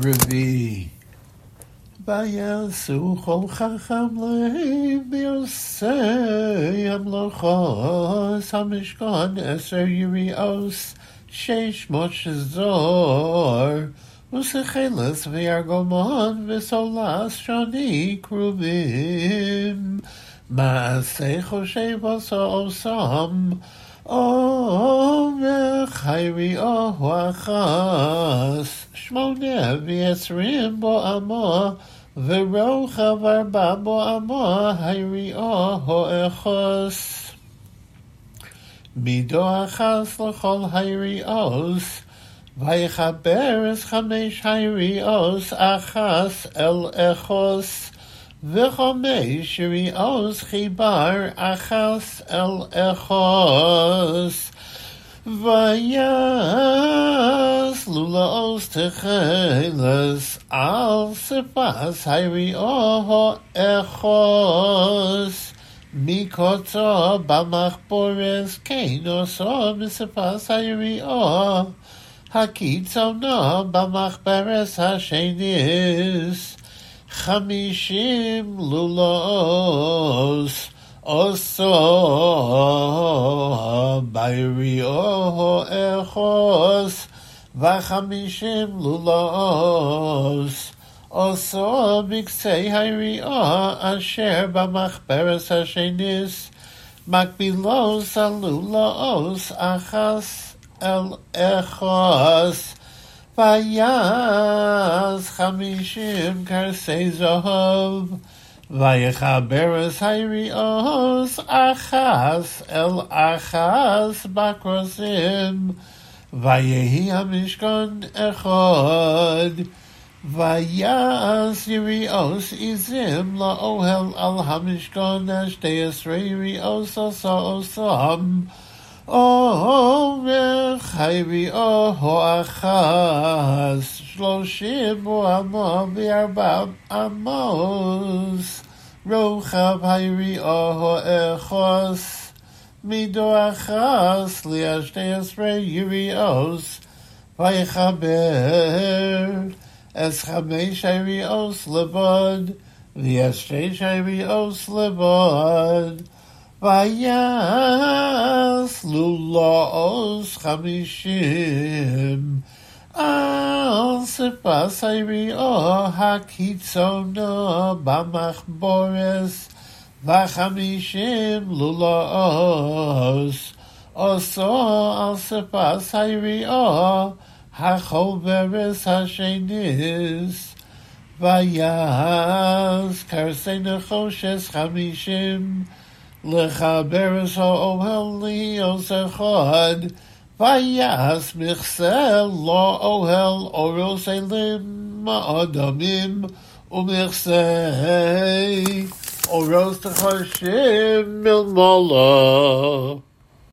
Revi. Vayasu chol chacham lev yosei amlochos hamishkan eser yirios sheish mosh zor usecheles v'yargomon v'solas shani kruvim maasei choshev oso osam Omer chayri ohachas Shmone v'yesrim bo amo V'rochav arba bo amo Hayri oho echos Mido achas l'chol hayri os Vayichaber es chamesh hayri os Achas el echos וחמש יריעוז חיבר אחס אל אחוס Lulos techeles al sepas hayri oho echos. Mikotzo bamachbores kenoso misipas hayri oho. Hakitzono bamachberes hashenis chamishim lulaos oso bayri oho echos. וחמישים לולוס. אוסו בקצי היריעו אשר במחברס השניס, מקבילוס הלולאוס אחס אל אחוס. ויעז חמישים קרסי זהוב, ויחברס היריעוס אחס אל אחס בקרוסים. Vayehi hamishkon echod Vayaz yirios izim laohel al hamishkon ashteas reirios oso osam אומר חייבי אוהו אחס שלושים ואמו וארבע עמוס רוחב היירי אוהו אחוס מידו אחס לישתי עשרה יריעוס ויחבר אס חמש היריעוס לבוד וישתי היריעוס לבוד Vayas lulos chamishim al sepasayri o hakitzono bamachbores וחמישים לולאוס, עושו על ספס היריעו, החוברס השניס, ויעז קרסי נחושס חמישים, לחברס האוהל ליאוס אחד, ויעז מכסה לא אוהל אורוס אלים, אדמים ומכסה Oros Hashem Milmala.